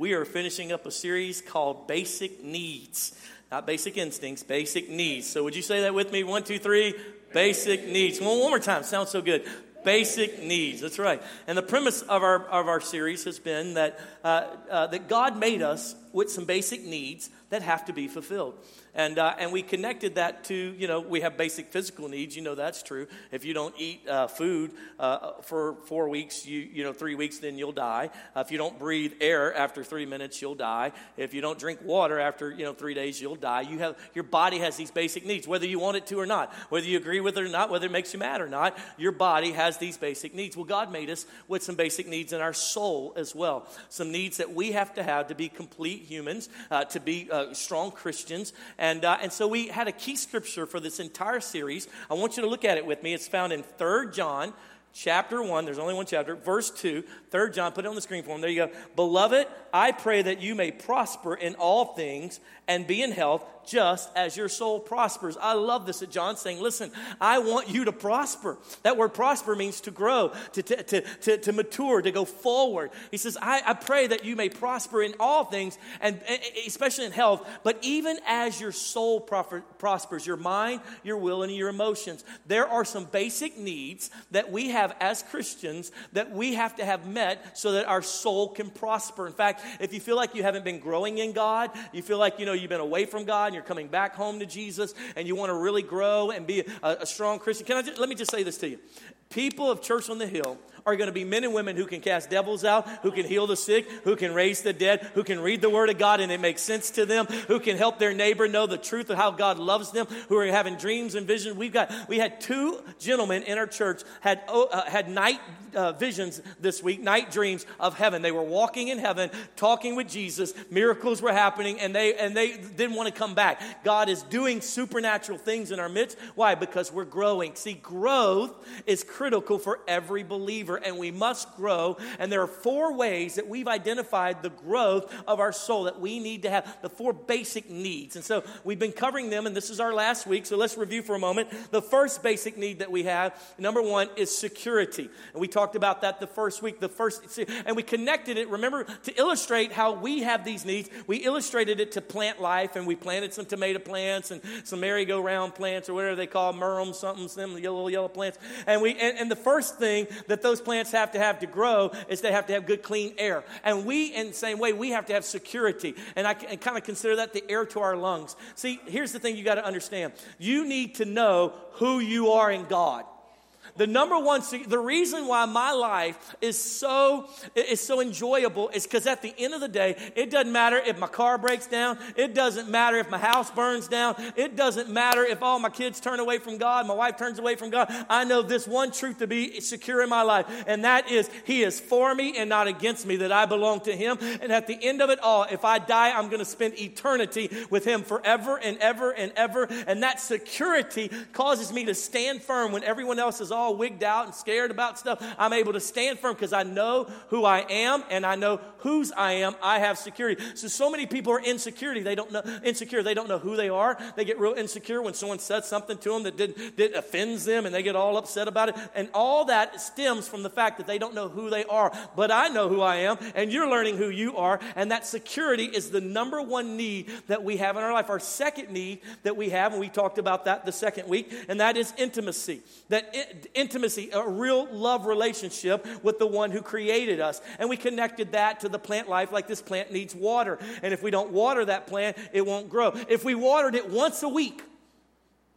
We are finishing up a series called Basic Needs. Not basic instincts, basic needs. So, would you say that with me? One, two, three. Basic needs. One, one more time. Sounds so good. Basic needs. That's right. And the premise of our, of our series has been that, uh, uh, that God made us with some basic needs that have to be fulfilled. And, uh, and we connected that to, you know, we have basic physical needs. You know that's true. If you don't eat uh, food uh, for four weeks, you, you know, three weeks, then you'll die. Uh, if you don't breathe air after three minutes, you'll die. If you don't drink water after, you know, three days, you'll die. You have, your body has these basic needs, whether you want it to or not, whether you agree with it or not, whether it makes you mad or not, your body has these basic needs. Well, God made us with some basic needs in our soul as well. Some needs that we have to have to be complete humans, uh, to be uh, strong Christians. And, uh, and so we had a key scripture for this entire series. I want you to look at it with me. It's found in 3 John chapter 1. There's only one chapter. Verse 2. 3 John, put it on the screen for them. There you go. Beloved, I pray that you may prosper in all things and be in health just as your soul prospers. I love this that John's saying, listen, I want you to prosper. That word prosper means to grow, to, to, to, to, to mature, to go forward. He says, I, I pray that you may prosper in all things, and especially in health, but even as your soul prospers, your mind, your will, and your emotions. There are some basic needs that we have as Christians that we have to have met so that our soul can prosper. In fact, if you feel like you haven't been growing in God, you feel like, you know, you've been away from God, you're coming back home to Jesus, and you want to really grow and be a, a strong Christian, can I just, let me just say this to you. People of Church on the Hill are going to be men and women who can cast devils out, who can heal the sick, who can raise the dead, who can read the Word of God and it makes sense to them, who can help their neighbor know the truth of how God loves them, who are having dreams and visions. We've got we had two gentlemen in our church had oh, uh, had night uh, visions this week, night dreams of heaven. They were walking in heaven, talking with Jesus. Miracles were happening, and they and they didn't want to come back. God is doing supernatural things in our midst. Why? Because we're growing. See, growth is critical for every believer, and we must grow. And there are four ways that we've identified the growth of our soul that we need to have, the four basic needs. And so we've been covering them, and this is our last week. So let's review for a moment. The first basic need that we have, number one, is security. And we talked about that the first week. The first, and we connected it. Remember to illustrate how we have these needs. We illustrated it to plant life, and we planted some tomato plants and some merry-go-round plants or whatever they call them, something, some yellow yellow plants. And we and and, and the first thing that those plants have to have to grow is they have to have good, clean air. And we, in the same way, we have to have security. And I kind of consider that the air to our lungs. See, here's the thing you got to understand you need to know who you are in God. The number one, the reason why my life is so, is so enjoyable is because at the end of the day, it doesn't matter if my car breaks down. It doesn't matter if my house burns down. It doesn't matter if all my kids turn away from God, my wife turns away from God. I know this one truth to be secure in my life, and that is He is for me and not against me, that I belong to Him. And at the end of it all, if I die, I'm going to spend eternity with Him forever and ever and ever. And that security causes me to stand firm when everyone else is all all wigged out and scared about stuff, I'm able to stand firm because I know who I am and I know whose I am. I have security. So, so many people are insecurity. They don't know, insecure. They don't know who they are. They get real insecure when someone says something to them that did, that offends them and they get all upset about it. And all that stems from the fact that they don't know who they are. But I know who I am and you're learning who you are. And that security is the number one need that we have in our life. Our second need that we have, and we talked about that the second week, and that is intimacy. That intimacy, a real love relationship with the one who created us. And we connected that to the plant life like this plant needs water. And if we don't water that plant, it won't grow. If we watered it once a week,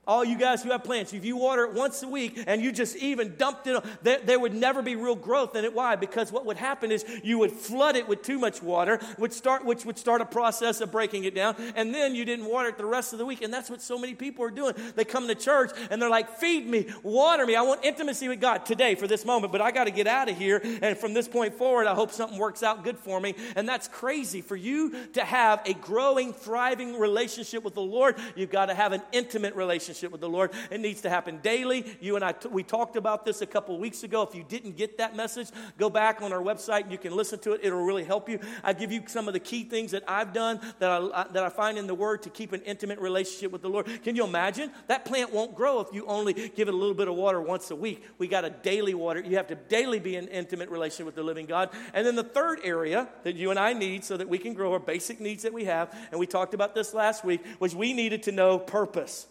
all you guys who have plants, if you water it once a week and you just even dumped it, there, there, would never be real growth in it. Why? Because what would happen is you would flood it with too much water, which, start, which would start a process of breaking it down, and then you didn't water it the rest of the week. And that's what so many people are doing. They come to church and they're like, feed me, water me. I want intimacy with God today for this moment, but I got to get out of here. And from this point forward, I hope something works out good for me. And that's crazy. For you to have a growing, thriving relationship with the Lord, you've got to have an intimate relationship relationship with the Lord. It needs to happen daily. You and I, t- we talked about this a couple weeks ago. If you didn't get that message, go back on our website. You can listen to it. It'll really help you. I give you some of the key things that I've done that I, that I find in the Word to keep an intimate relationship with the Lord. Can you imagine? That plant won't grow if you only give it a little bit of water once a week. We got a daily water. You have to daily be in intimate relationship with the living God. And then the third area that you and I need so that we can grow our basic needs that we have, and we talked about this last week, was we needed to know purpose.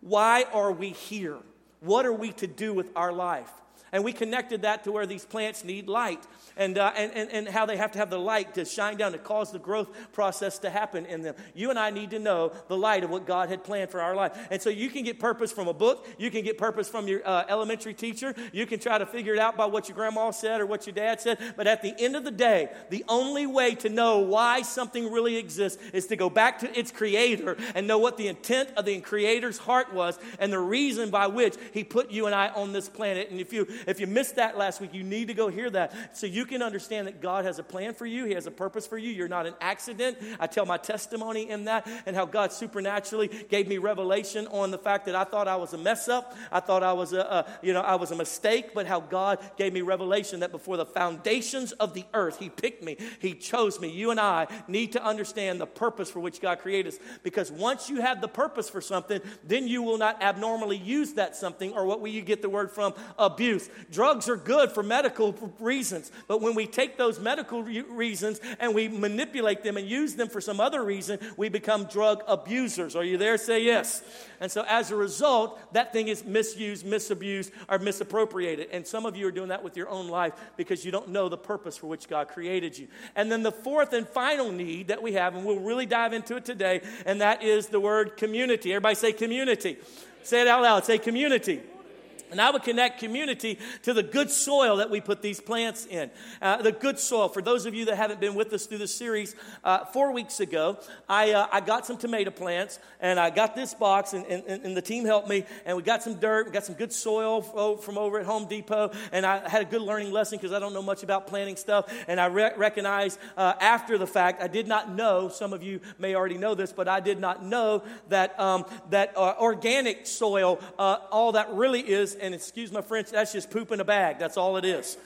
Why are we here? What are we to do with our life? And we connected that to where these plants need light and, uh, and, and, and how they have to have the light to shine down to cause the growth process to happen in them. You and I need to know the light of what God had planned for our life. And so you can get purpose from a book, you can get purpose from your uh, elementary teacher, you can try to figure it out by what your grandma said or what your dad said. But at the end of the day, the only way to know why something really exists is to go back to its creator and know what the intent of the creator's heart was and the reason by which he put you and I on this planet. And if you if you missed that last week, you need to go hear that so you can understand that God has a plan for you. He has a purpose for you. You're not an accident. I tell my testimony in that and how God supernaturally gave me revelation on the fact that I thought I was a mess up. I thought I was a, a you know, I was a mistake, but how God gave me revelation that before the foundations of the earth, He picked me. He chose me. You and I need to understand the purpose for which God created us because once you have the purpose for something, then you will not abnormally use that something or what you get the word from abuse. Drugs are good for medical reasons, but when we take those medical reasons and we manipulate them and use them for some other reason, we become drug abusers. Are you there? Say yes. And so as a result, that thing is misused, misabused, or misappropriated. And some of you are doing that with your own life because you don't know the purpose for which God created you. And then the fourth and final need that we have, and we'll really dive into it today, and that is the word community. Everybody say community. Say it out loud. Say community. And I would connect community to the good soil that we put these plants in. Uh, the good soil. For those of you that haven't been with us through the series, uh, four weeks ago, I, uh, I got some tomato plants and I got this box, and, and, and, the team helped me. And we got some dirt, we got some good soil from over at Home Depot. And I had a good learning lesson because I don't know much about planting stuff. And I re- recognized uh, after the fact, I did not know, some of you may already know this, but I did not know that, um, that uh, organic soil, uh, all that really is and excuse my French, that's just poop in a bag. That's all it is.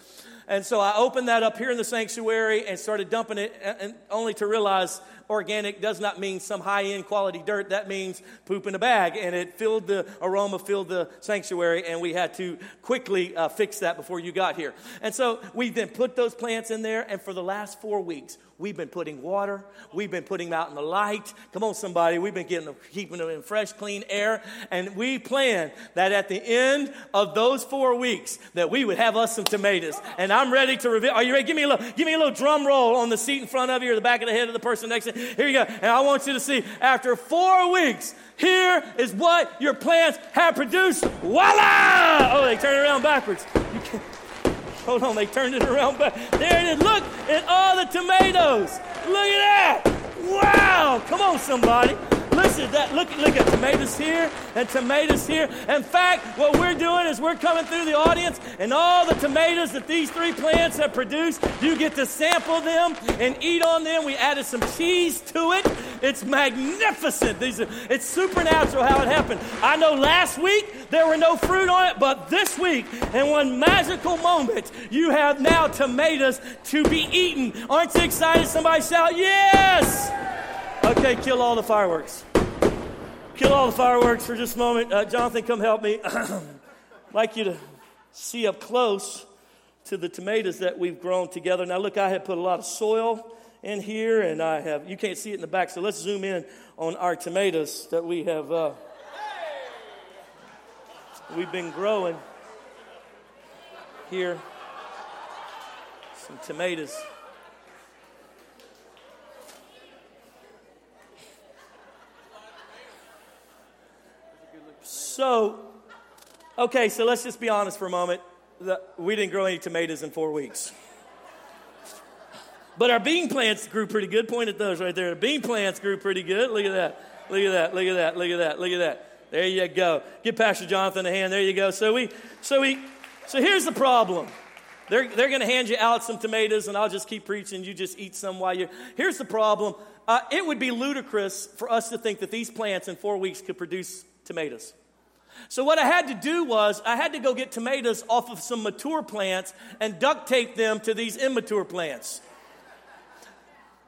And so I opened that up here in the sanctuary and started dumping it, and only to realize organic does not mean some high end quality dirt. That means poop in a bag. And it filled the aroma, filled the sanctuary, and we had to quickly uh, fix that before you got here. And so we then put those plants in there, and for the last four weeks, We've been putting water. We've been putting them out in the light. Come on, somebody. We've been getting them, keeping them in fresh, clean air. And we plan that at the end of those four weeks that we would have us some tomatoes. And I'm ready to reveal. Are you ready? Give me a little, give me a little drum roll on the seat in front of you or the back of the head of the person next to. Here you go. And I want you to see after four weeks, here is what your plants have produced. Voila! Oh, they turn around backwards. Hold on, they turned it around back. There it is. Look at all the tomatoes. Look at that. Wow. Come on, somebody. Listen, that look, look at tomatoes here and tomatoes here. In fact, what we're doing is we're coming through the audience, and all the tomatoes that these three plants have produced, you get to sample them and eat on them. We added some cheese to it. It's magnificent. These are, it's supernatural how it happened. I know last week there were no fruit on it, but this week, in one magical moment, you have now tomatoes to be eaten. Aren't you excited? Somebody shout, Yes! Okay, kill all the fireworks. Kill all the fireworks for just a moment. Uh, Jonathan, come help me. Like you to see up close to the tomatoes that we've grown together. Now, look, I have put a lot of soil in here, and I have, you can't see it in the back, so let's zoom in on our tomatoes that we have, uh, we've been growing here. Some tomatoes. So, okay, so let's just be honest for a moment. We didn't grow any tomatoes in four weeks. But our bean plants grew pretty good. Point at those right there. The bean plants grew pretty good. Look at that. Look at that. Look at that. Look at that. Look at that. There you go. Give Pastor Jonathan a hand. There you go. So we, so we, so here's the problem. They're, they're going to hand you out some tomatoes, and I'll just keep preaching. You just eat some while you're. Here's the problem. Uh, it would be ludicrous for us to think that these plants in four weeks could produce tomatoes. So, what I had to do was, I had to go get tomatoes off of some mature plants and duct tape them to these immature plants.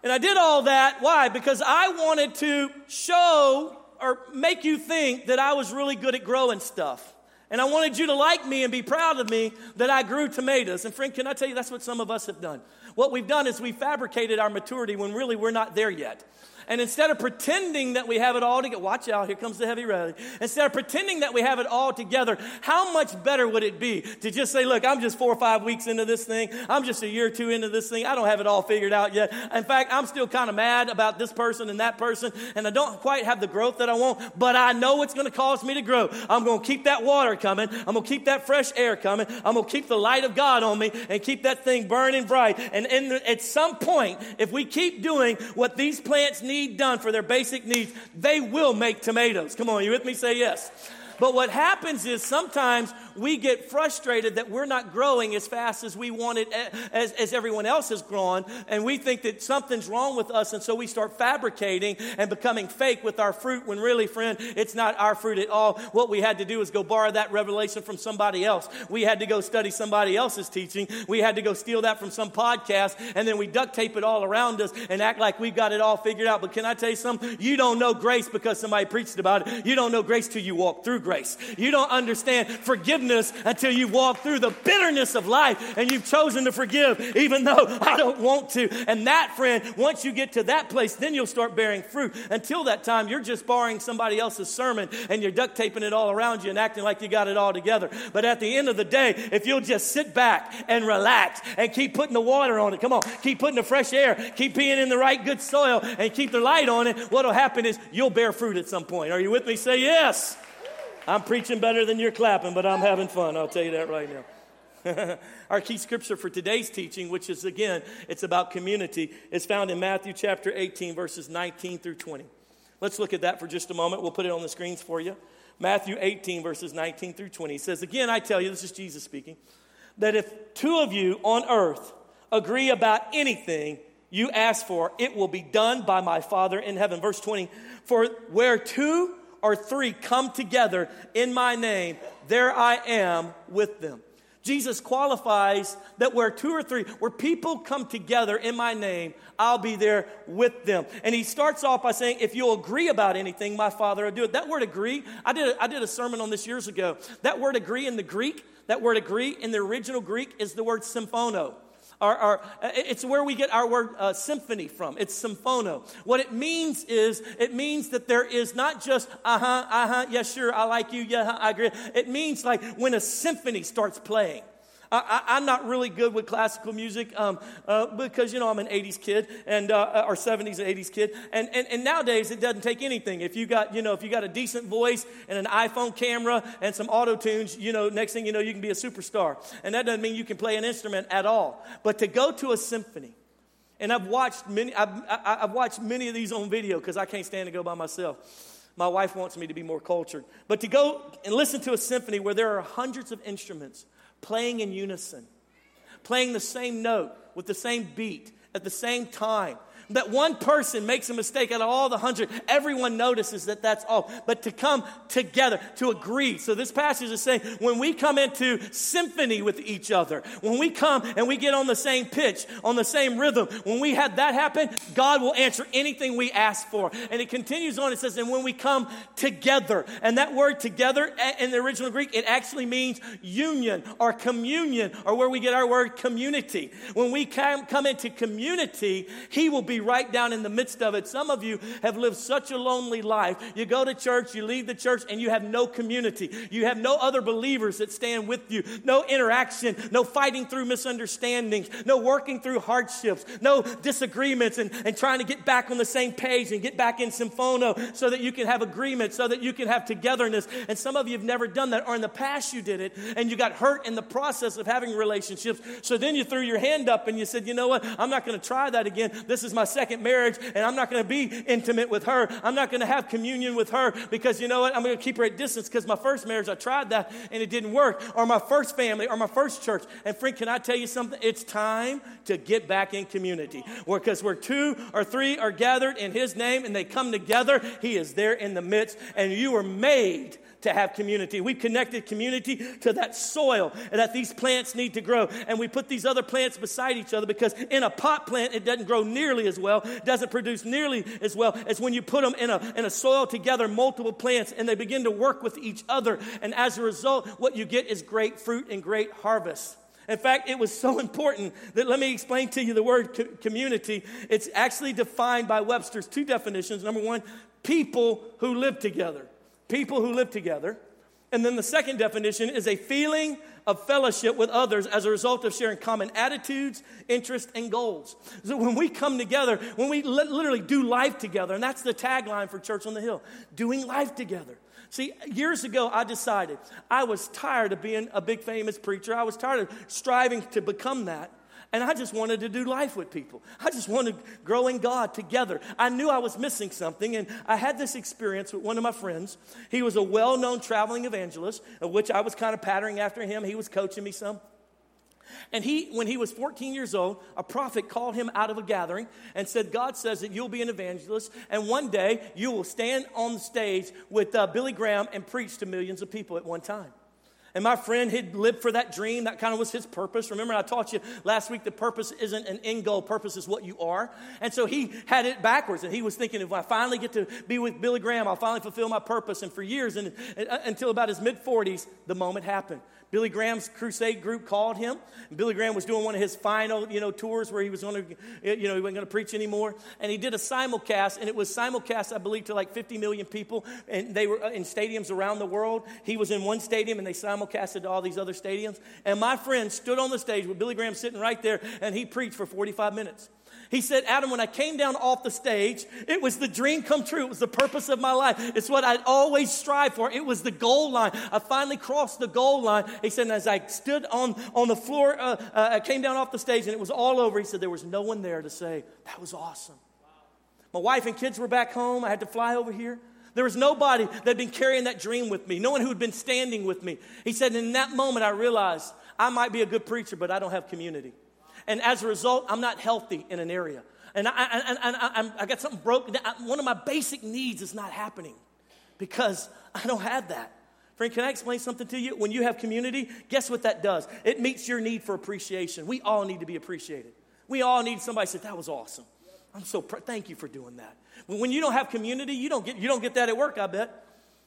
And I did all that. Why? Because I wanted to show or make you think that I was really good at growing stuff. And I wanted you to like me and be proud of me that I grew tomatoes. And friend, can I tell you that's what some of us have done? What we've done is we fabricated our maturity when really we're not there yet. And instead of pretending that we have it all together, watch out, here comes the heavy rally. Instead of pretending that we have it all together, how much better would it be to just say, look, I'm just four or five weeks into this thing. I'm just a year or two into this thing. I don't have it all figured out yet. In fact, I'm still kind of mad about this person and that person, and I don't quite have the growth that I want, but I know it's going to cause me to grow. I'm going to keep that water coming. I'm going to keep that fresh air coming. I'm going to keep the light of God on me and keep that thing burning bright. And, and at some point, if we keep doing what these plants need, done for their basic needs, they will make tomatoes. Come on, you with me? Say yes. But what happens is sometimes we get frustrated that we're not growing as fast as we wanted, as, as everyone else has grown, and we think that something's wrong with us, and so we start fabricating and becoming fake with our fruit when really, friend, it's not our fruit at all. What we had to do is go borrow that revelation from somebody else. We had to go study somebody else's teaching. We had to go steal that from some podcast, and then we duct tape it all around us and act like we've got it all figured out. But can I tell you something? You don't know grace because somebody preached about it. You don't know grace till you walk through grace. You don't understand forgiveness until you walk through the bitterness of life and you've chosen to forgive, even though I don't want to. And that, friend, once you get to that place, then you'll start bearing fruit. Until that time, you're just borrowing somebody else's sermon and you're duct taping it all around you and acting like you got it all together. But at the end of the day, if you'll just sit back and relax and keep putting the water on it, come on, keep putting the fresh air, keep being in the right good soil, and keep the light on it, what'll happen is you'll bear fruit at some point. Are you with me? Say yes. I'm preaching better than you're clapping, but I'm having fun. I'll tell you that right now. Our key scripture for today's teaching, which is again, it's about community, is found in Matthew chapter 18, verses 19 through 20. Let's look at that for just a moment. We'll put it on the screens for you. Matthew 18, verses 19 through 20 it says, Again, I tell you, this is Jesus speaking, that if two of you on earth agree about anything you ask for, it will be done by my Father in heaven. Verse 20, for where two or three come together in my name, there I am with them. Jesus qualifies that where two or three, where people come together in my name, I'll be there with them. And he starts off by saying, if you'll agree about anything, my Father will do it. That word agree, I did a, I did a sermon on this years ago. That word agree in the Greek, that word agree in the original Greek is the word symphono. Our, our, it's where we get our word uh, symphony from. It's symphono. What it means is, it means that there is not just, uh huh, uh huh, yeah, sure, I like you, yeah, I agree. It means like when a symphony starts playing. I, am not really good with classical music um, uh, because, you know, I'm an 80s kid and, uh, or 70s and 80s kid. And, and, and nowadays it doesn't take anything. If you got, you know, if you got a decent voice and an iPhone camera and some auto tunes, you know, next thing you know, you can be a superstar. And that doesn't mean you can play an instrument at all. But to go to a symphony, and I've watched many, I've, I, have watched many of these on video because I can't stand to go by myself. My wife wants me to be more cultured. But to go and listen to a symphony where there are hundreds of instruments playing in unison, playing the same note with the same beat at the same time, that one person makes a mistake out of all the hundred, everyone notices that that's all. But to come together, to agree. So this passage is saying when we come into symphony with each other, when we come and we get on the same pitch, on the same rhythm, when we have that happen, God will answer anything we ask for. And it continues on, it says, and when we come together, and that word together in the original Greek, it actually means union or communion, or where we get our word community. When we come, into community, He will be right down in the midst of it. Some of you have lived such a lonely life. You go to church, you leave the church, and you have no community. You have no other believers that stand with you, no interaction, no fighting through misunderstandings, no working through hardships, no disagreements, and, and trying to get back on the same page and get back in symphono so that you can have agreement, so that you can have togetherness. And some of you have never done that, or in the past you did it, and you got hurt in the process of having relationships. So then you threw your hand up and you said, You know what? I'm not going to try that again. This is my second marriage and I'm not going to be intimate with her. I'm not going to have communion with her because you know what? I'm going to keep her at distance because my first marriage, I tried that and it didn't work. Or my first family or my first church. And friend, can I tell you something? It's time to get back in community. Because where two or three are gathered in his name and they come together, he is there in the midst. And you are made to have community. We've connected community to that soil that these plants need to grow. And we put these other plants beside each other because in a pot plant, it doesn't grow nearly as well, doesn't produce nearly as well as when you put them in a, in a soil together, multiple plants, and they begin to work with each other. And as a result, what you get is great fruit and great harvest. In fact, it was so important that let me explain to you the word co- community. It's actually defined by Webster's two definitions. Number one, people who live together people who live together. And then the second definition is a feeling of fellowship with others as a result of sharing common attitudes, interests, and goals. So when we come together, when we li- literally do life together, and that's the tagline for Church on the Hill doing life together. See, years ago, I decided I was tired of being a big famous preacher. I was tired of striving to become that. And I just wanted to do life with people. I just wanted to grow in God together. I knew I was missing something, and I had this experience with one of my friends. He was a well known traveling evangelist, of which I was kind of patterning after him. He was coaching me some. And he, when he was 14 years old, a prophet called him out of a gathering and said, God says that you'll be an evangelist, and one day you will stand on the stage with uh, Billy Graham and preach to millions of people at one time. And my friend had lived for that dream. That kind of was his purpose. Remember, I taught you last week the purpose isn't an end goal, purpose is what you are. And so he had it backwards. And he was thinking, if I finally get to be with Billy Graham, I'll finally fulfill my purpose. And for years, and, uh, until about his mid 40s, the moment happened. Billy Graham's crusade group called him. and Billy Graham was doing one of his final, you know, tours where he was going to, you know, he wasn't going to preach anymore. And he did a simulcast, and it was simulcast, I believe, to like 50 million people, and they were uh, in stadiums around the world. He was in one stadium, and they simulcasted to all these other stadiums. And my friend stood on the stage with Billy Graham sitting right there, and he preached for 45 minutes. He said, Adam, when I came down off the stage, it was the dream come true. It was the purpose of my life. It's what I'd always strive for. It was the goal line. I finally crossed the goal line. He said, as I stood on, on the floor, uh, uh, I came down off the stage and it was all over. He said, there was no one there to say, that was awesome. My wife and kids were back home. I had to fly over here. There was nobody that had been carrying that dream with me, no one who had been standing with me. He said, in that moment, I realized I might be a good preacher, but I don't have community. And as a result, I'm not healthy in an area. And I, I, I, I, got something broken. One of my basic needs is not happening because I don't have that. Friend, can I explain something to you? When you have community, guess what that does? It meets your need for appreciation. We all need to be appreciated. We all need somebody to say, that was awesome. I'm so pr- thank you for doing that. When you don't have community, you don't get you don't get that at work, I bet.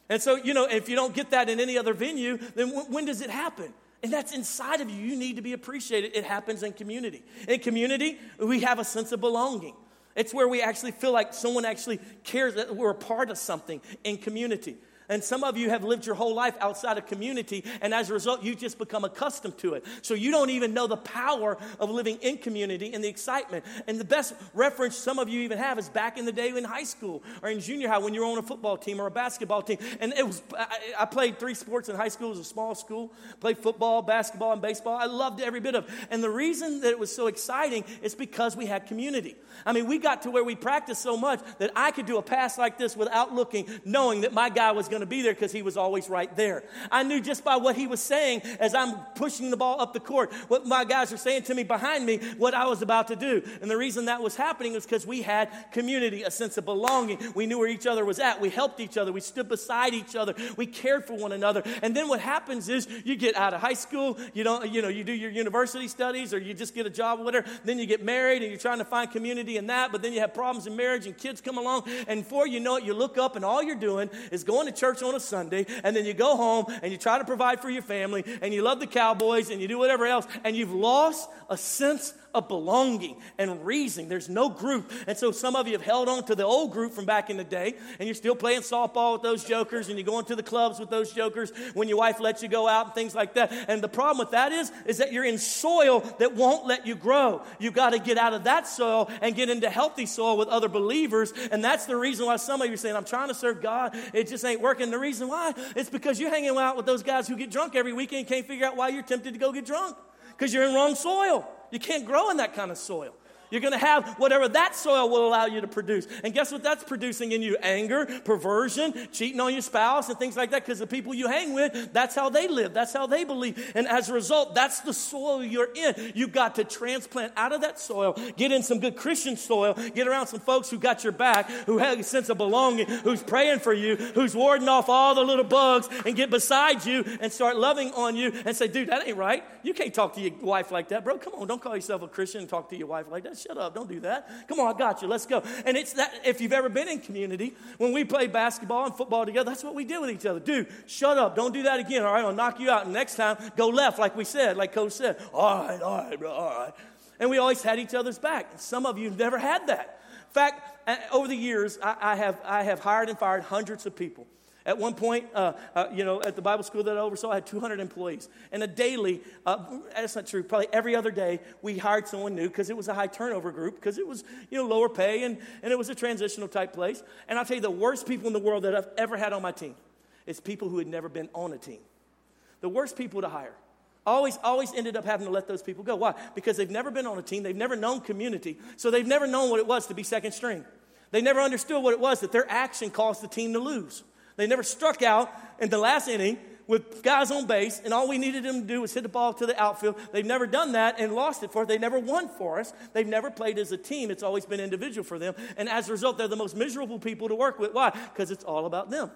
And so, you know, if you don't get that in any other venue, then w- when does it happen? And that's inside of you. You need to be appreciated. It happens in community. In community, we have a sense of belonging. It's where we actually feel like someone actually cares that we're a part of something in community. And some of you have lived your whole life outside of community, and as a result, you just become accustomed to it. So you don't even know the power of living in community and the excitement. And the best reference some of you even have is back in the day in high school or in junior high when you were on a football team or a basketball team. And it was I, I played three sports in high school. It was a small school. Played football, basketball, and baseball. I loved every bit of. It. And the reason that it was so exciting is because we had community. I mean, we got to where we practiced so much that I could do a pass like this without looking, knowing that my guy was going going to be there because he was always right there. I knew just by what he was saying as I'm pushing the ball up the court, what my guys are saying to me behind me, what I was about to do. And the reason that was happening was because we had community, a sense of belonging. We knew where each other was at. We helped each other. We stood beside each other. We cared for one another. And then what happens is you get out of high school, you don't, you know, you do your university studies or you just get a job or whatever. Then you get married and you're trying to find community in that, but then you have problems in marriage and kids come along. And before you know it, you look up and all you're doing is going to church church on a Sunday, and then you go home and you try to provide for your family, and you love the Cowboys, and you do whatever else, and you've lost a sense of belonging and reason. There's no group. And so some of you have held on to the old group from back in the day, and you're still playing softball with those jokers, and you're going to the clubs with those jokers when your wife lets you go out and things like that. And the problem with that is, is that you're in soil that won't let you grow. You've got to get out of that soil and get into healthy soil with other believers. And that's the reason why some of you are saying, I'm trying to serve God. It just ain't working. The reason why is because you're hanging out with those guys who get drunk every weekend can't figure out why you're tempted to go get drunk because you're in wrong soil. You can't grow in that kind of soil. You're going to have whatever that soil will allow you to produce. And guess what that's producing in you? Anger, perversion, cheating on your spouse, and things like that. Because the people you hang with, that's how they live. That's how they believe. And as a result, that's the soil you're in. You've got to transplant out of that soil, get in some good Christian soil, get around some folks who got your back, who have a sense of belonging, who's praying for you, who's warding off all the little bugs, and get beside you and start loving on you and say, dude, that ain't right. You can't talk to your wife like that, bro. Come on, don't call yourself a Christian and talk to your wife like that. Shut up, don't do that. Come on, I got you. Let's go. And it's that, if you've ever been in community, when we play basketball and football together, that's what we did with each other. Dude, shut up, don't do that again, all right? I'll knock you out. And next time, go left, like we said, like Coach said. All right, all right, bro, all right. And we always had each other's back. Some of you have never had that. In fact, over the years, I, I, have, I have hired and fired hundreds of people. At one point, uh, uh, you know, at the Bible school that I oversaw, I had 200 employees. And a daily, uh, that's not true, probably every other day, we hired someone new because it was a high turnover group, because it was, you know, lower pay and, and it was a transitional type place. And I'll tell you, the worst people in the world that I've ever had on my team is people who had never been on a team. The worst people to hire. Always, always ended up having to let those people go. Why? Because they've never been on a team, they've never known community, so they've never known what it was to be second string. They never understood what it was that their action caused the team to lose. They never struck out in the last inning with guys on base, and all we needed them to do was hit the ball to the outfield. They've never done that and lost it for us. They never won for us. They've never played as a team. It's always been individual for them. And as a result, they're the most miserable people to work with. Why? Because it's all about them.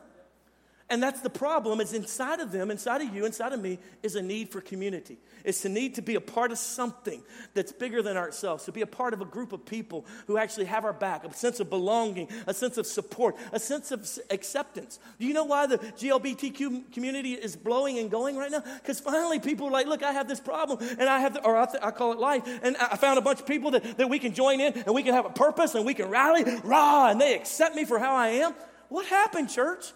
And that's the problem is inside of them, inside of you, inside of me is a need for community. It's a need to be a part of something that's bigger than ourselves, to be a part of a group of people who actually have our back, a sense of belonging, a sense of support, a sense of acceptance. Do you know why the GLBTQ community is blowing and going right now? Because finally people are like, look, I have this problem, and I have, the, or I, th- I, call it life, and I found a bunch of people that, that we can join in, and we can have a purpose, and we can rally, rah, and they accept me for how I am. What happened, church?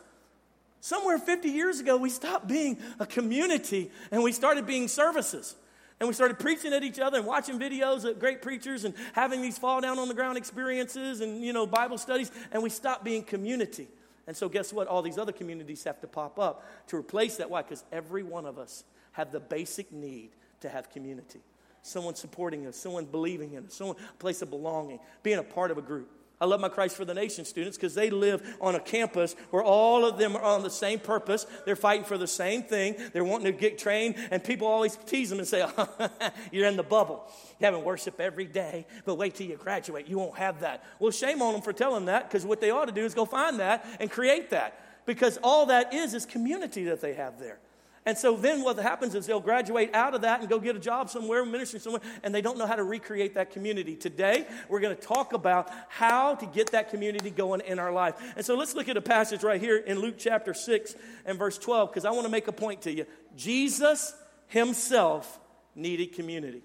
Somewhere 50 years ago, we stopped being a community and we started being services. And we started preaching at each other and watching videos of great preachers and having these fall down on the ground experiences and, you know, Bible studies. And we stopped being community. And so, guess what? All these other communities have to pop up to replace that. Why? Because every one of us have the basic need to have community. Someone supporting us, someone believing in us, someone a place of belonging, being a part of a group. I love my Christ for the Nation students because they live on a campus where all of them are on the same purpose. They're fighting for the same thing. They're wanting to get trained, and people always tease them and say, oh, You're in the bubble. You're having worship every day, but wait till you graduate. You won't have that. Well, shame on them for telling that because what they ought to do is go find that and create that because all that is is community that they have there. And so then what happens is they'll graduate out of that and go get a job somewhere, ministry somewhere, and they don't know how to recreate that community. Today, we're going to talk about how to get that community going in our life. And so let's look at a passage right here in Luke chapter 6 and verse 12, because I want to make a point to you. Jesus himself needed community.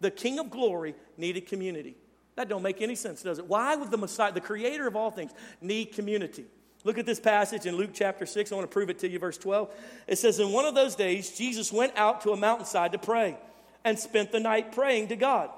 The King of glory needed community. That don't make any sense, does it? Why would the Messiah, the creator of all things, need community? Look at this passage in Luke chapter 6. I want to prove it to you, verse 12. It says, In one of those days, Jesus went out to a mountainside to pray and spent the night praying to God.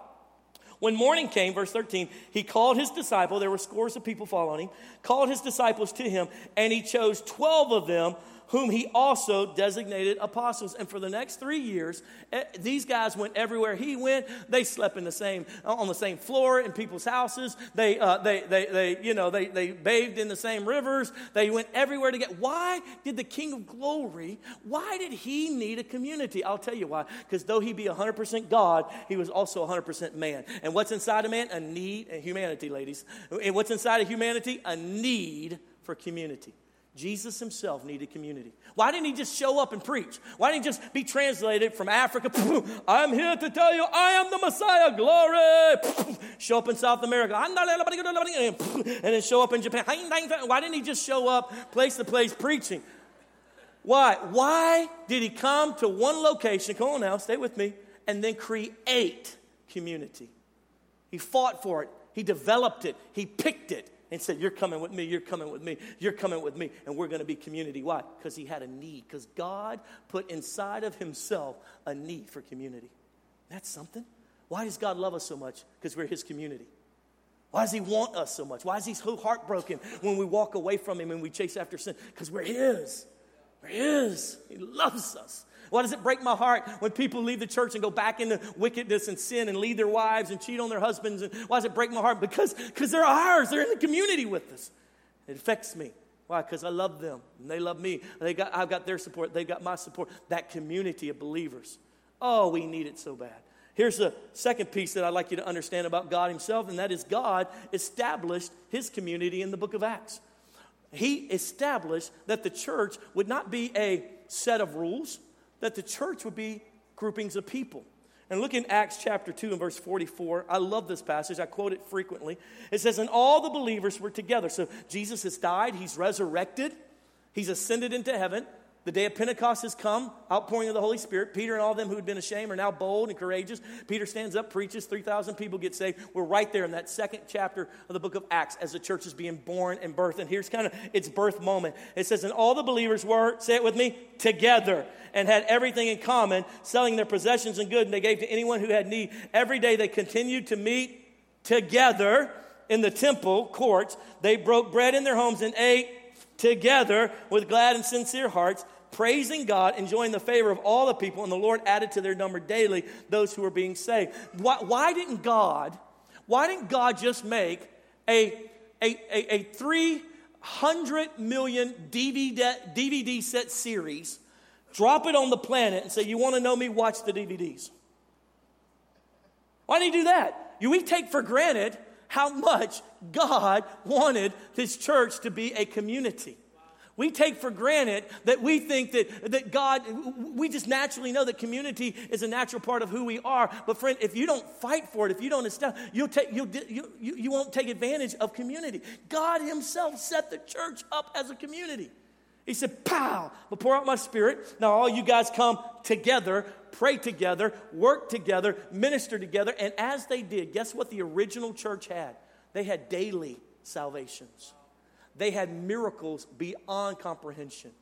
When morning came, verse 13, he called his disciple, there were scores of people following him, called his disciples to him, and he chose 12 of them whom he also designated apostles. And for the next three years, eh, these guys went everywhere he went. They slept in the same, on the same floor in people's houses. They, uh, they, they, they, you know, they, they bathed in the same rivers. They went everywhere to get. Why did the King of Glory, why did he need a community? I'll tell you why. Because though he be 100% God, he was also 100% man. And what's inside a man? A need, and humanity, ladies. And what's inside of humanity? A need for community. Jesus himself needed community. Why didn't he just show up and preach? Why didn't he just be translated from Africa? I'm here to tell you I am the Messiah. Glory. Show up in South America. And then show up in Japan. Why didn't he just show up place to place preaching? Why? Why did he come to one location? Come on now, stay with me. And then create community. He fought for it. He developed it. He picked it and said, You're coming with me, you're coming with me, you're coming with me, and we're going to be community. Why? Because he had a need, because God put inside of himself a need for community. That's something. Why does God love us so much? Because we're his community. Why does he want us so much? Why is he so heartbroken when we walk away from him and we chase after sin? Because we're his. There he is. He loves us. Why does it break my heart when people leave the church and go back into wickedness and sin and leave their wives and cheat on their husbands? And why does it break my heart? Because because they're ours. They're in the community with us. It affects me. Why? Because I love them and they love me. They got, I've got their support. They've got my support. That community of believers. Oh, we need it so bad. Here's the second piece that I'd like you to understand about God Himself, and that is God established His community in the book of Acts. He established that the church would not be a set of rules, that the church would be groupings of people. And look in Acts chapter 2 and verse 44. I love this passage. I quote it frequently. It says, And all the believers were together. So Jesus has died, he's resurrected, he's ascended into heaven. The day of Pentecost has come, outpouring of the Holy Spirit. Peter and all them who had been ashamed are now bold and courageous. Peter stands up, preaches, 3,000 people get saved. We're right there in that second chapter of the book of Acts as the church is being born and birthed. And here's kind of its birth moment. It says, And all the believers were, say it with me, together and had everything in common, selling their possessions and goods, and they gave to anyone who had need. Every day they continued to meet together in the temple courts. They broke bread in their homes and ate together with glad and sincere hearts praising God, enjoying the favor of all the people, and the Lord added to their number daily those who were being saved. Why, why didn't God, why didn't God just make a, a, a, a 300 million DVD, DVD set series, drop it on the planet, and say, You want to know me? Watch the DVDs. Why did he do that? You, we take for granted how much God wanted his church to be a community. We take for granted that we think that, that God, we just naturally know that community is a natural part of who we are. But friend, if you don't fight for it, if you don't establish, you'll take, you'll, you, you, you won't take advantage of community. God himself set the church up as a community. He said, Pow, I'll pour out my spirit. Now, all you guys come together, pray together, work together, minister together. And as they did, guess what the original church had? They had daily salvations. They had miracles beyond comprehension.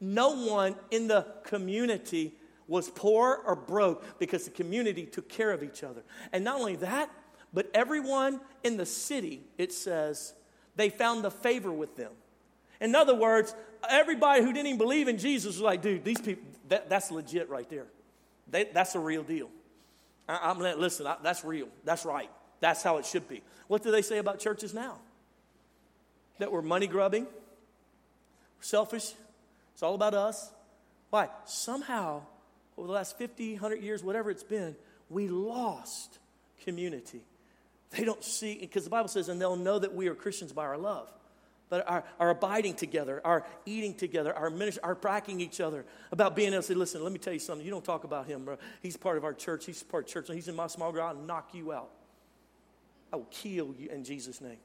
No one in the community was poor or broke because the community took care of each other. And not only that, but everyone in the city, it says, they found the favor with them. In other words, everybody who didn't even believe in Jesus was like, dude, these people, that, that's legit right there. They, that's a real deal. I, am listen, I, that's real. That's right. That's how it should be. What do they say about churches now? That we're money grubbing, selfish. It's all about us. Why? Somehow, over the last 50, 100 years, whatever it's been, we lost community. They don't see, because the Bible says, and they'll know that we are Christians by our love. But our, our abiding together, our eating together, our ministry, our bracking each other about being able to say, listen, let me tell you something. You don't talk about him, bro. He's part of our church. He's part of church. He's in my small group. I'll knock you out. I will kill you in Jesus' name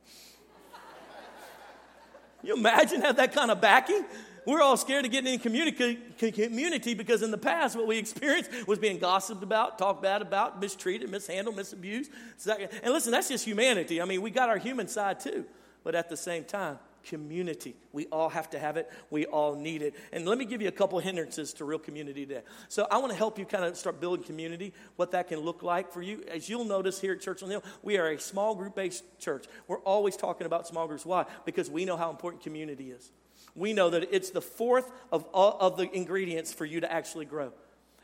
you imagine have that kind of backing? We're all scared of getting in community, community because in the past, what we experienced was being gossiped about, talked bad about, mistreated, mishandled, misabused. And listen, that's just humanity. I mean, we got our human side too. But at the same time, community. We all have to have it. We all need it. And let me give you a couple hindrances to real community today. So I want to help you kind of start building community, what that can look like for you. As you'll notice here at Church on the Hill, we are a small group based church. We're always talking about small groups. Why? Because we know how important community is. We know that it's the fourth of, all, of the ingredients for you to actually grow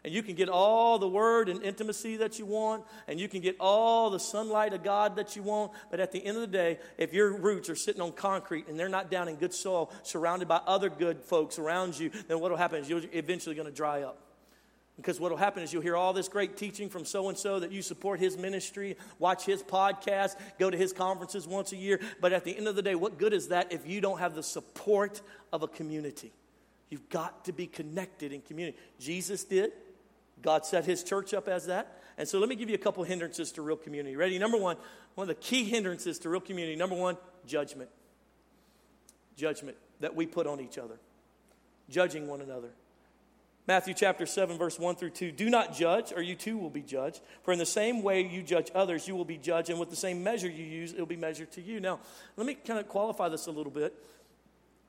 and you can get all the word and intimacy that you want, and you can get all the sunlight of God that you want. But at the end of the day, if your roots are sitting on concrete and they're not down in good soil, surrounded by other good folks around you, then what will happen is you're eventually going to dry up. Because what will happen is you'll hear all this great teaching from so and so that you support his ministry, watch his podcast, go to his conferences once a year. But at the end of the day, what good is that if you don't have the support of a community? You've got to be connected in community. Jesus did. God set his church up as that. And so let me give you a couple hindrances to real community. Ready? Number one, one of the key hindrances to real community. Number one, judgment. Judgment that we put on each other, judging one another. Matthew chapter 7, verse 1 through 2. Do not judge, or you too will be judged. For in the same way you judge others, you will be judged, and with the same measure you use, it will be measured to you. Now, let me kind of qualify this a little bit,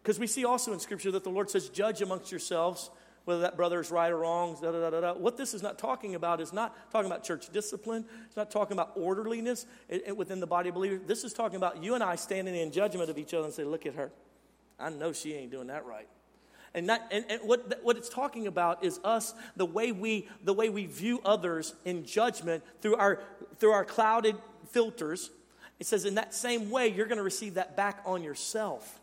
because we see also in Scripture that the Lord says, Judge amongst yourselves whether that brother is right or wrong. Da, da, da, da. What this is not talking about is not talking about church discipline. It's not talking about orderliness within the body of believers. This is talking about you and I standing in judgment of each other and say, look at her. I know she ain't doing that right. And, that, and, and what, what it's talking about is us, the way, we, the way we view others in judgment through our, through our clouded filters. It says, in that same way, you're going to receive that back on yourself.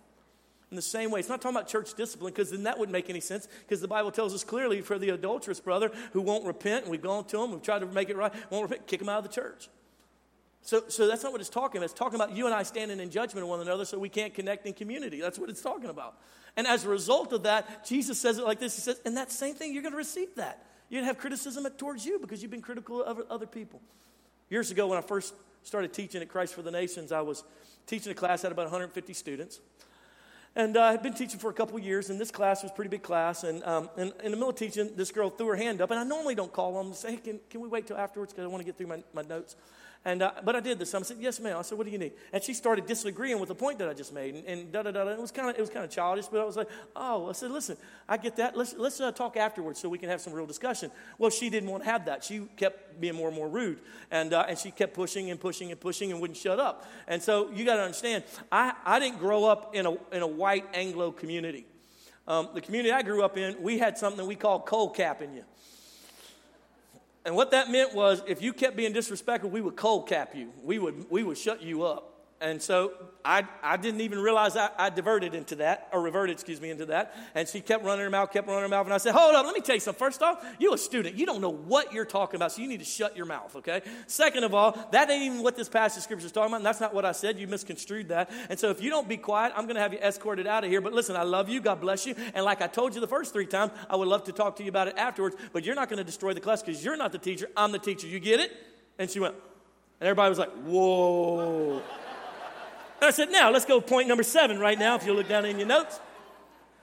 In the same way, it's not talking about church discipline because then that wouldn't make any sense because the Bible tells us clearly for the adulterous brother who won't repent, and we've gone to him, we've tried to make it right, won't repent, kick him out of the church. So, so that's not what it's talking about. It's talking about you and I standing in judgment of one another so we can't connect in community. That's what it's talking about. And as a result of that, Jesus says it like this He says, and that same thing, you're going to receive that. You're going to have criticism towards you because you've been critical of other people. Years ago, when I first started teaching at Christ for the Nations, I was teaching a class, had about 150 students. And uh, I'd been teaching for a couple years, and this class was a pretty big class. And um, in, in, the middle of teaching, this girl threw her hand up, and I normally don't call them and say, hey, can, can we wait till afterwards because I want to get through my, my notes. And, but I did this. I said, yes, ma'am. I said, what do you need? And she started disagreeing with the point that I just made. And, da da da. It was kind of it was kind of childish, but I was like, oh. I said, listen, I get that. Let's let's uh, talk afterwards so we can have some real discussion. Well, she didn't want to have that. She kept being more and more rude, and uh, and she kept pushing and pushing and pushing and wouldn't shut up. And so you got to understand, I I didn't grow up in a in a white Anglo community. Um, the community I grew up in, we had something we called cold capping you. And what that meant was if you kept being disrespectful, we would cold cap you. We would, we would shut you up. And so I, I didn't even realize I, I diverted into that, or reverted, excuse me, into that. And she kept running her mouth, kept running her mouth. And I said, Hold up, let me tell you something. First off, you're a student. You don't know what you're talking about, so you need to shut your mouth, okay? Second of all, that ain't even what this passage of scripture is talking about. And that's not what I said. You misconstrued that. And so if you don't be quiet, I'm going to have you escorted out of here. But listen, I love you. God bless you. And like I told you the first three times, I would love to talk to you about it afterwards. But you're not going to destroy the class because you're not the teacher. I'm the teacher. You get it? And she went, and everybody was like, Whoa. And I said, now let's go point number seven right now, if you look down in your notes.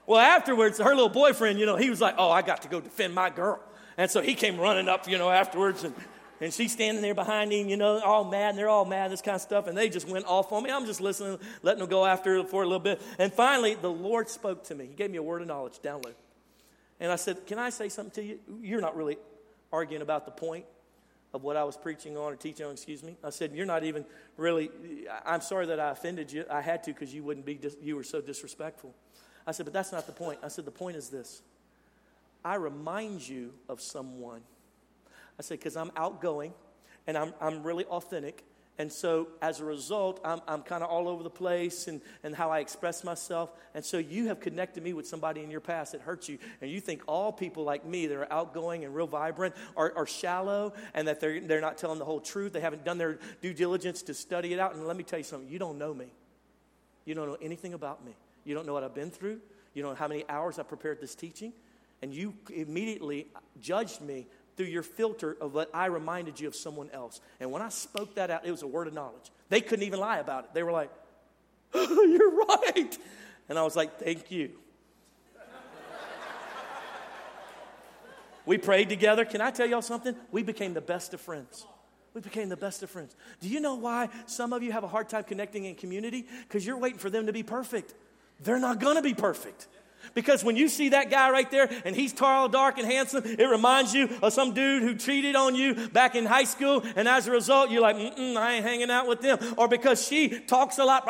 Well, afterwards, her little boyfriend, you know, he was like, oh, I got to go defend my girl. And so he came running up, you know, afterwards, and, and she's standing there behind him, you know, all mad, and they're all mad, this kind of stuff, and they just went off on me. I'm just listening, letting them go after for a little bit. And finally, the Lord spoke to me. He gave me a word of knowledge, download. And I said, Can I say something to you? You're not really arguing about the point of what I was preaching on or teaching on, excuse me. I said, You're not even really, I'm sorry that I offended you. I had to because you wouldn't be, you were so disrespectful. I said, But that's not the point. I said, The point is this I remind you of someone. I said, Because I'm outgoing and I'm, I'm really authentic and so as a result, I'm, I'm kind of all over the place and, and how I express myself. And so you have connected me with somebody in your past that hurts you. And you think all people like me that are outgoing and real vibrant are, are shallow and that they're, they're not telling the whole truth. They haven't done their due diligence to study it out. And let me tell you something you don't know me. You don't know anything about me. You don't know what I've been through. You don't know how many hours I prepared this teaching. And you immediately judged me through your filter of what I reminded you of someone else. And when I spoke that out, it was a word of knowledge. They couldn't even lie about it. They were like, oh, You're right. And I was like, Thank you. we prayed together. Can I tell y'all something? We became the best of friends. We became the best of friends. Do you know why some of you have a hard time connecting in community? Because you're waiting for them to be perfect. They're not going to be perfect. Because when you see that guy right there and he's tall, dark, and handsome, it reminds you of some dude who cheated on you back in high school, and as a result, you're like, mm I ain't hanging out with them. Or because she talks a lot,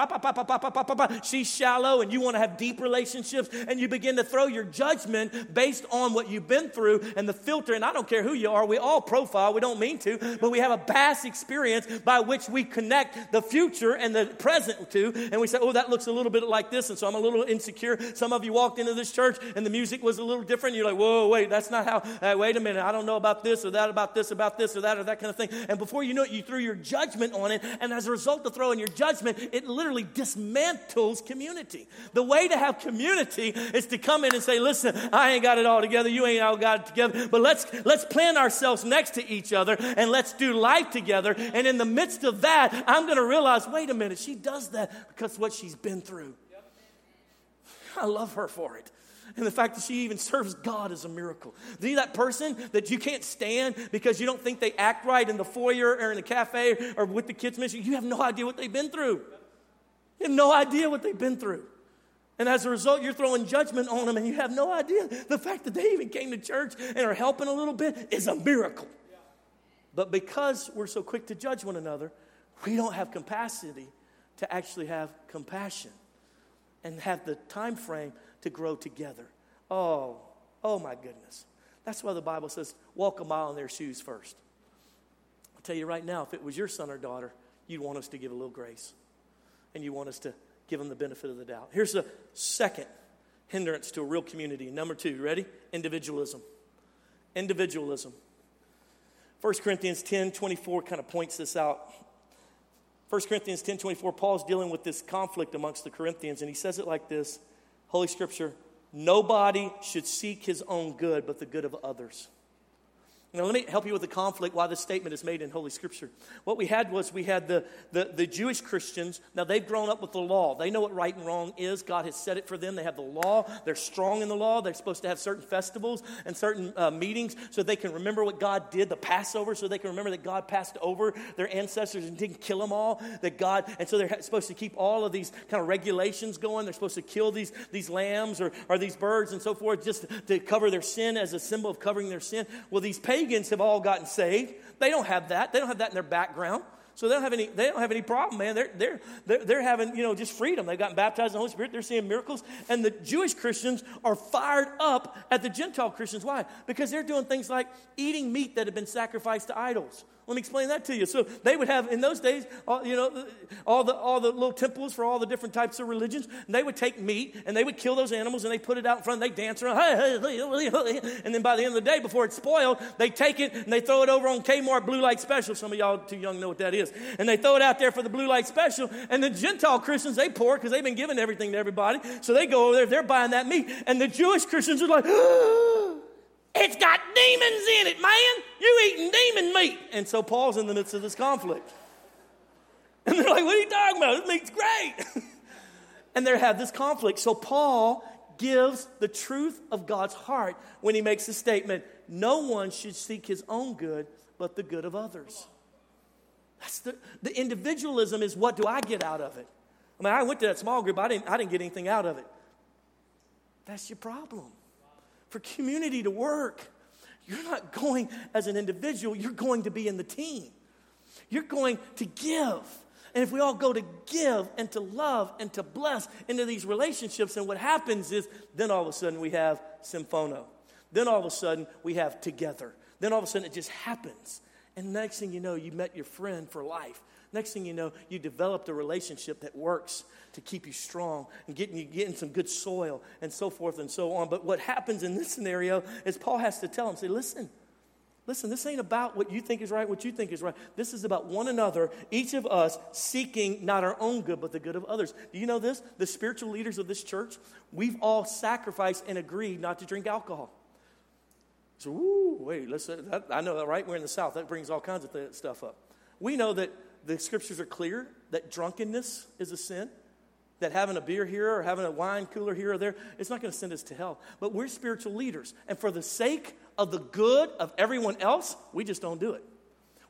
she's shallow, and you want to have deep relationships, and you begin to throw your judgment based on what you've been through and the filter. And I don't care who you are, we all profile, we don't mean to, but we have a past experience by which we connect the future and the present to, and we say, oh, that looks a little bit like this, and so I'm a little insecure. Some of you walked into this church and the music was a little different. You're like, whoa, wait, that's not how, uh, wait a minute, I don't know about this or that, about this, about this or that, or that kind of thing. And before you know it, you threw your judgment on it. And as a result of throwing your judgment, it literally dismantles community. The way to have community is to come in and say, listen, I ain't got it all together. You ain't all got it together. But let's, let's plant ourselves next to each other and let's do life together. And in the midst of that, I'm going to realize, wait a minute, she does that because what she's been through. I love her for it. And the fact that she even serves God is a miracle. See that person that you can't stand because you don't think they act right in the foyer or in the cafe or with the kids' ministry? You have no idea what they've been through. You have no idea what they've been through. And as a result, you're throwing judgment on them and you have no idea. The fact that they even came to church and are helping a little bit is a miracle. But because we're so quick to judge one another, we don't have capacity to actually have compassion and have the time frame to grow together. Oh, oh my goodness. That's why the Bible says, walk a mile in their shoes first. I'll tell you right now, if it was your son or daughter, you'd want us to give a little grace. And you want us to give them the benefit of the doubt. Here's the second hindrance to a real community. Number two, ready? Individualism. Individualism. 1 Corinthians 10 24 kind of points this out. 1 Corinthians 10 24, Paul's dealing with this conflict amongst the Corinthians, and he says it like this Holy Scripture, nobody should seek his own good, but the good of others. Now, let me help you with the conflict why this statement is made in Holy Scripture. What we had was we had the, the, the, Jewish Christians. Now, they've grown up with the law. They know what right and wrong is. God has set it for them. They have the law. They're strong in the law. They're supposed to have certain festivals and certain uh, meetings so they can remember what God did, the Passover, so they can remember that God passed over their ancestors and didn't kill them all. That God, and so they're supposed to keep all of these kind of regulations going. They're supposed to kill these, these lambs or, or these birds and so forth just to cover their sin as a symbol of covering their sin. Well, these pagans have all gotten saved. They don't have that. They don't have that in their background. So they don't have any, they don't have any problem, man. They're, they're, they're, they're having, you know, just freedom. They've gotten baptized in the Holy Spirit. They're seeing miracles. And the Jewish Christians are fired up at the Gentile Christians. Why? Because they're doing things like eating meat that had been sacrificed to idols let me explain that to you. So they would have in those days, all, you know, all the all the little temples for all the different types of religions. And they would take meat and they would kill those animals and they put it out in front. They dance around, and then by the end of the day, before it's spoiled, they take it and they throw it over on Kmart Blue Light Special. Some of y'all too young know what that is. And they throw it out there for the Blue Light Special. And the Gentile Christians they pour because they've been giving everything to everybody. So they go over there, they're buying that meat, and the Jewish Christians are like. Ah! It's got demons in it, man. You eating demon meat. And so Paul's in the midst of this conflict. And they're like, what are you talking about? This meat's great. and they have this conflict. So Paul gives the truth of God's heart when he makes the statement no one should seek his own good, but the good of others. That's the, the individualism is what do I get out of it? I mean, I went to that small group, I didn't, I didn't get anything out of it. That's your problem for community to work, you're not going as an individual, you're going to be in the team. You're going to give. And if we all go to give and to love and to bless into these relationships, and what happens is then all of a sudden we have symphono. Then all of a sudden we have together. Then all of a sudden it just happens. And next thing you know, you met your friend for life. Next thing you know, you developed a relationship that works to keep you strong and getting you getting some good soil and so forth and so on. But what happens in this scenario is Paul has to tell him, say, listen, listen, this ain't about what you think is right, what you think is right. This is about one another, each of us seeking not our own good, but the good of others. Do you know this? The spiritual leaders of this church, we've all sacrificed and agreed not to drink alcohol. So, wait, listen, that, I know that, right? We're in the South. That brings all kinds of th- stuff up. We know that the scriptures are clear that drunkenness is a sin. That having a beer here or having a wine cooler here or there, it's not going to send us to hell. But we're spiritual leaders. And for the sake of the good of everyone else, we just don't do it.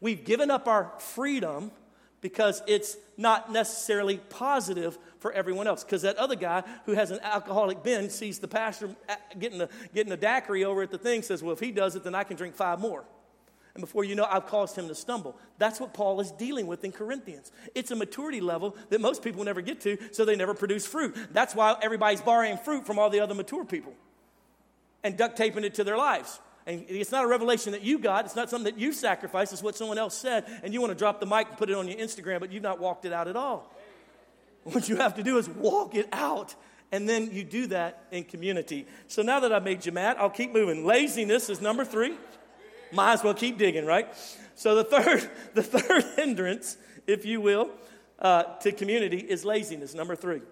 We've given up our freedom because it's not necessarily positive for everyone else. Because that other guy who has an alcoholic bin sees the pastor uh, getting a, getting a daiquiri over at the thing, says, Well, if he does it, then I can drink five more. And before you know, I've caused him to stumble. That's what Paul is dealing with in Corinthians. It's a maturity level that most people never get to, so they never produce fruit. That's why everybody's borrowing fruit from all the other mature people and duct taping it to their lives. And it's not a revelation that you got. It's not something that you sacrificed. It's what someone else said. And you want to drop the mic and put it on your Instagram, but you've not walked it out at all. What you have to do is walk it out. And then you do that in community. So now that I've made you mad, I'll keep moving. Laziness is number three. Might as well keep digging, right? So the third, the third hindrance, if you will, uh, to community is laziness. Number three.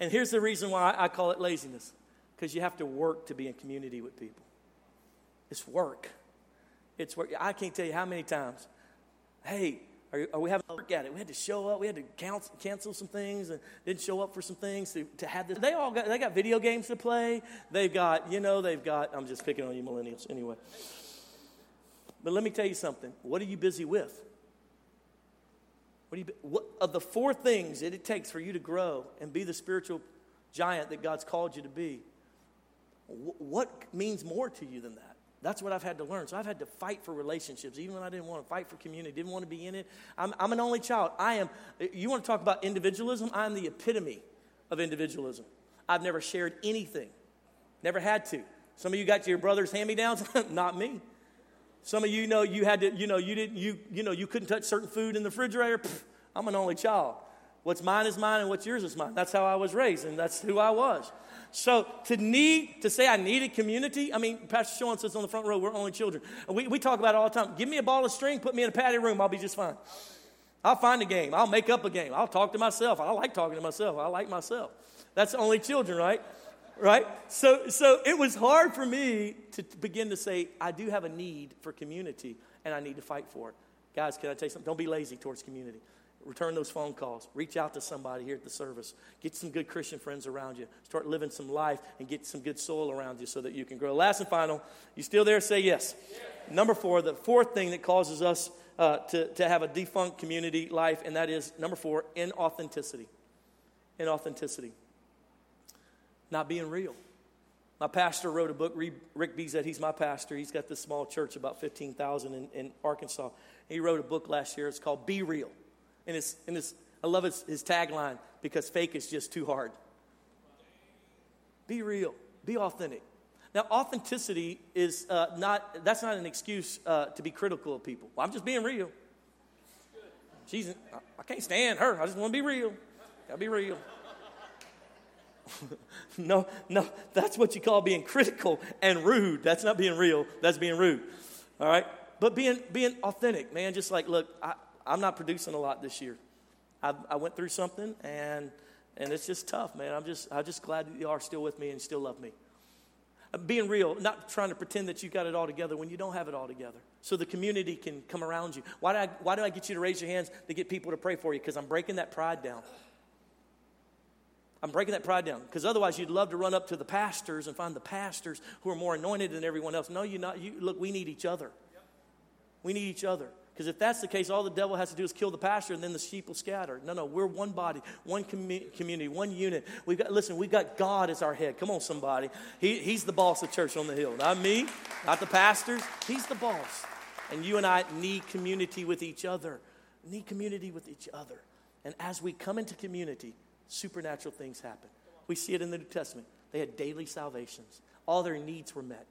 And here's the reason why I call it laziness because you have to work to be in community with people. It's work. It's work. I can't tell you how many times, hey, are, are we having a look at it? We had to show up. We had to cancel, cancel some things and didn't show up for some things to, to have this. They all got, they got video games to play. They've got, you know, they've got, I'm just picking on you millennials anyway. But let me tell you something. What are you busy with? What, are you, what of the four things that it takes for you to grow and be the spiritual giant that God's called you to be? What means more to you than that? That's what I've had to learn. So I've had to fight for relationships, even when I didn't want to fight for community, didn't want to be in it. I'm, I'm an only child. I am, you want to talk about individualism? I'm the epitome of individualism. I've never shared anything Never had to. Some of you got your brother's hand-me-downs. Not me. Some of you know you had to, you know, you didn't, you, you know, you couldn't touch certain food in the refrigerator. Pfft, I'm an only child. What's mine is mine and what's yours is mine. That's how I was raised and that's who I was. So to need, to say I needed community, I mean, Pastor Sean says on the front row, we're only children. We, we talk about it all the time. Give me a ball of string, put me in a patio room, I'll be just fine. I'll find a game. I'll make up a game. I'll talk to myself. I like talking to myself. I like myself. That's only children, right? Right? So, so it was hard for me to begin to say, I do have a need for community and I need to fight for it. Guys, can I tell you something? Don't be lazy towards community. Return those phone calls. Reach out to somebody here at the service. Get some good Christian friends around you. Start living some life and get some good soil around you so that you can grow. Last and final, you still there? Say yes. yes. Number four, the fourth thing that causes us uh, to, to have a defunct community life, and that is number four, inauthenticity. Inauthenticity. Not being real. My pastor wrote a book, Rick Bezet, he's my pastor. He's got this small church, about 15,000 in, in Arkansas. He wrote a book last year. It's called Be Real. And, it's, and it's, I love his, his tagline because fake is just too hard. Be real, be authentic. Now, authenticity is uh, not, that's not an excuse uh, to be critical of people. Well, I'm just being real. She's, I can't stand her. I just want to be real. Gotta be real. no, no, that's what you call being critical and rude. That's not being real. That's being rude. All right? But being, being authentic, man, just like, look, I, I'm not producing a lot this year. I, I went through something, and and it's just tough, man. I'm just I'm just glad that you are still with me and still love me. Being real, not trying to pretend that you got it all together when you don't have it all together. So the community can come around you. Why do I, why do I get you to raise your hands to get people to pray for you? Because I'm breaking that pride down. I'm breaking that pride down because otherwise you'd love to run up to the pastors and find the pastors who are more anointed than everyone else. No, you're not. You look. We need each other. We need each other. Because if that's the case, all the devil has to do is kill the pastor and then the sheep will scatter. No, no, we're one body, one community, one unit. We've got, listen, we've got God as our head. Come on, somebody. He, he's the boss of Church on the Hill. Not me, not the pastors. He's the boss. And you and I need community with each other. Need community with each other. And as we come into community, supernatural things happen. We see it in the New Testament. They had daily salvations, all their needs were met.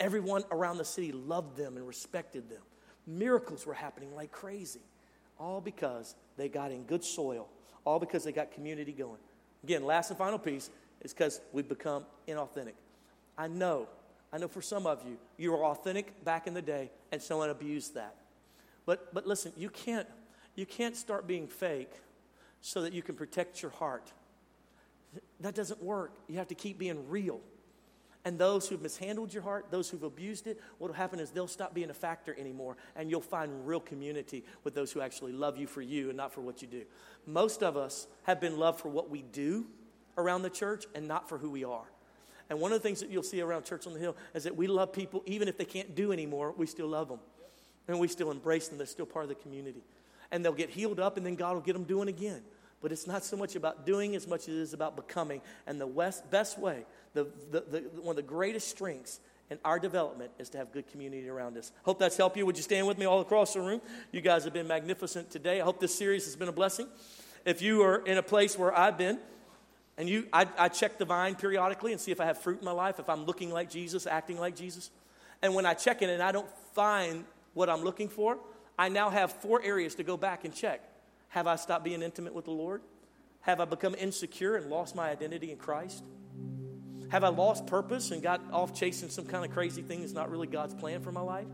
Everyone around the city loved them and respected them. Miracles were happening like crazy. All because they got in good soil, all because they got community going. Again, last and final piece is because we've become inauthentic. I know, I know for some of you, you were authentic back in the day and someone abused that. But, but listen, you can't, you can't start being fake so that you can protect your heart. That doesn't work. You have to keep being real. And those who've mishandled your heart, those who've abused it, what will happen is they'll stop being a factor anymore, and you'll find real community with those who actually love you for you and not for what you do. Most of us have been loved for what we do around the church and not for who we are. And one of the things that you'll see around Church on the Hill is that we love people, even if they can't do anymore, we still love them. And we still embrace them. They're still part of the community. And they'll get healed up, and then God will get them doing again. But it's not so much about doing as much as it is about becoming. And the west, best way the, the, the, one of the greatest strengths in our development is to have good community around us. Hope that's helped you. Would you stand with me all across the room? You guys have been magnificent today. I hope this series has been a blessing. If you are in a place where I've been, and you, I, I check the vine periodically and see if I have fruit in my life, if I'm looking like Jesus, acting like Jesus. And when I check it and I don't find what I'm looking for, I now have four areas to go back and check. Have I stopped being intimate with the Lord? Have I become insecure and lost my identity in Christ? Have I lost purpose and got off chasing some kind of crazy thing that's not really God's plan for my life?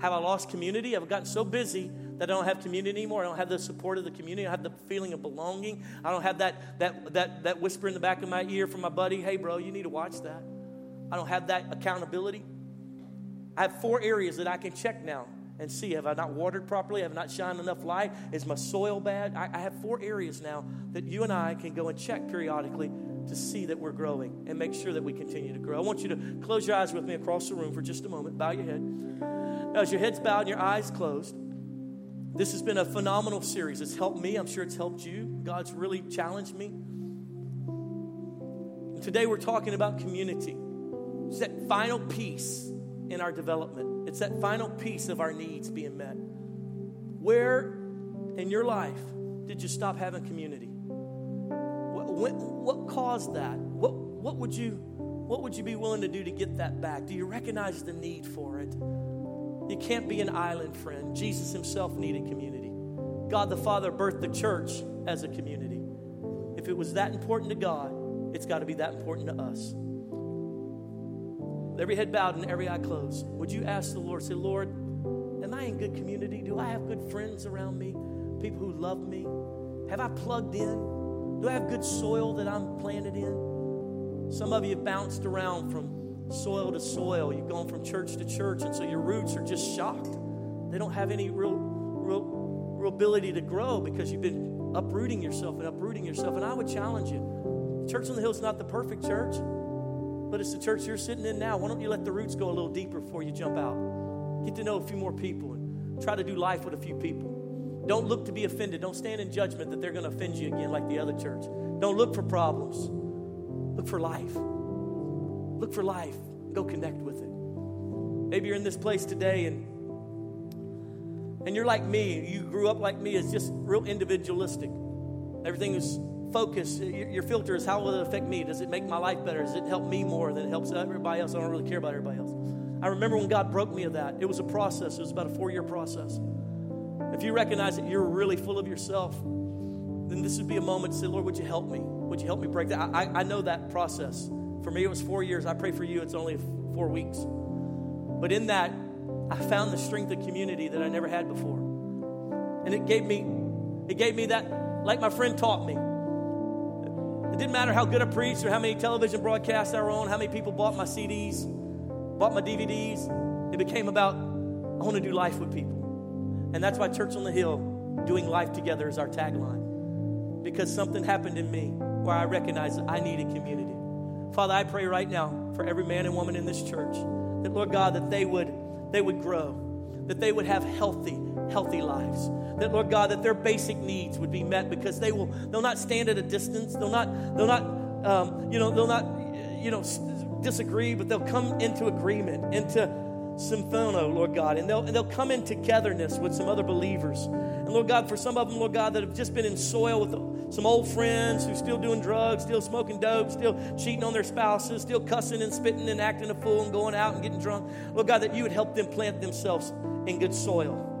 Have I lost community? Have I gotten so busy that I don't have community anymore? I don't have the support of the community. I have the feeling of belonging. I don't have that, that, that, that whisper in the back of my ear from my buddy, hey, bro, you need to watch that. I don't have that accountability. I have four areas that I can check now and see have I not watered properly? Have I not shined enough light? Is my soil bad? I, I have four areas now that you and I can go and check periodically to see that we're growing and make sure that we continue to grow. I want you to close your eyes with me across the room for just a moment. Bow your head. Now, as your head's bowed and your eyes closed, this has been a phenomenal series. It's helped me. I'm sure it's helped you. God's really challenged me. Today we're talking about community. It's that final piece in our development. It's that final piece of our needs being met. Where in your life did you stop having community? What, what caused that? What, what would you What would you be willing to do to get that back? Do you recognize the need for it? You can't be an island friend. Jesus himself needed community. God the Father birthed the church as a community. If it was that important to God, it's got to be that important to us. With every head bowed and every eye closed, would you ask the Lord, say, Lord, am I in good community? Do I have good friends around me? People who love me? Have I plugged in? Do I have good soil that I'm planted in? Some of you have bounced around from soil to soil. You've gone from church to church, and so your roots are just shocked. They don't have any real, real, real ability to grow because you've been uprooting yourself and uprooting yourself. And I would challenge you Church on the Hill is not the perfect church, but it's the church you're sitting in now. Why don't you let the roots go a little deeper before you jump out? Get to know a few more people and try to do life with a few people. Don't look to be offended. Don't stand in judgment that they're going to offend you again like the other church. Don't look for problems. Look for life. Look for life. Go connect with it. Maybe you're in this place today and and you're like me. You grew up like me. It's just real individualistic. Everything is focused. Your filter is how will it affect me? Does it make my life better? Does it help me more than it helps everybody else? I don't really care about everybody else. I remember when God broke me of that. It was a process. It was about a four year process. If you recognize that you're really full of yourself, then this would be a moment to say, Lord, would you help me? Would you help me break that? I, I know that process. For me, it was four years. I pray for you, it's only four weeks. But in that, I found the strength of community that I never had before. And it gave me, it gave me that, like my friend taught me. It didn't matter how good I preached or how many television broadcasts I were on, how many people bought my CDs, bought my DVDs. It became about, I want to do life with people. And that's why Church on the Hill, doing life together, is our tagline. Because something happened in me where I recognized I needed community. Father, I pray right now for every man and woman in this church that, Lord God, that they would, they would grow, that they would have healthy, healthy lives. That, Lord God, that their basic needs would be met because they will, they'll not stand at a distance. They'll not, they'll not, um, you know, they'll not, you know, disagree, but they'll come into agreement, into symphono, Lord God, and they'll, and they'll come in togetherness with some other believers. And Lord God, for some of them, Lord God, that have just been in soil with some old friends who still doing drugs, still smoking dope, still cheating on their spouses, still cussing and spitting and acting a fool and going out and getting drunk. Lord God, that you would help them plant themselves in good soil.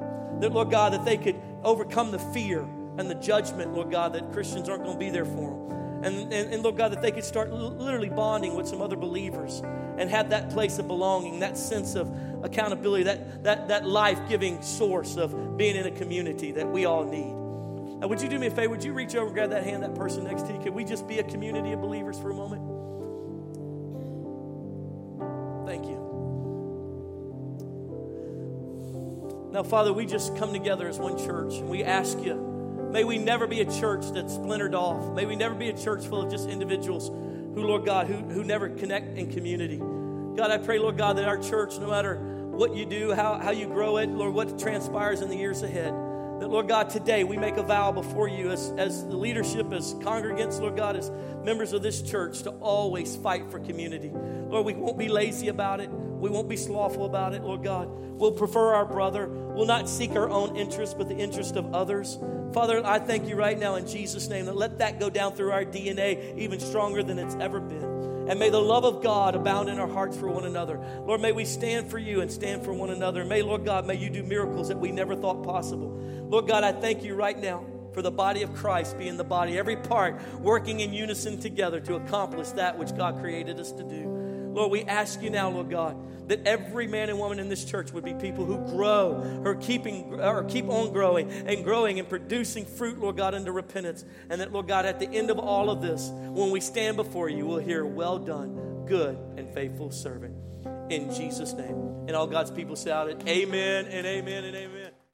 That, Lord God, that they could overcome the fear and the judgment, Lord God, that Christians aren't going to be there for them. And, and, and, Lord God, that they could start literally bonding with some other believers and have that place of belonging, that sense of accountability, that, that, that life giving source of being in a community that we all need. Now, would you do me a favor? Would you reach over grab that hand, that person next to you? Could we just be a community of believers for a moment? Now, Father, we just come together as one church and we ask you, may we never be a church that's splintered off. May we never be a church full of just individuals who, Lord God, who, who never connect in community. God, I pray, Lord God, that our church, no matter what you do, how, how you grow it, Lord, what transpires in the years ahead, that, Lord God, today we make a vow before you as, as the leadership, as congregants, Lord God, as members of this church to always fight for community. Lord, we won't be lazy about it. We won't be slothful about it, Lord God. We'll prefer our brother. We'll not seek our own interest, but the interest of others. Father, I thank you right now in Jesus' name that let that go down through our DNA even stronger than it's ever been. And may the love of God abound in our hearts for one another. Lord, may we stand for you and stand for one another. May, Lord God, may you do miracles that we never thought possible. Lord God, I thank you right now for the body of Christ being the body, every part working in unison together to accomplish that which God created us to do. Lord, we ask you now, Lord God, that every man and woman in this church would be people who grow, or keeping, or keep on growing and growing and producing fruit, Lord God, into repentance. And that, Lord God, at the end of all of this, when we stand before you, we'll hear, "Well done, good and faithful servant." In Jesus' name, and all God's people shout it, "Amen and amen and amen."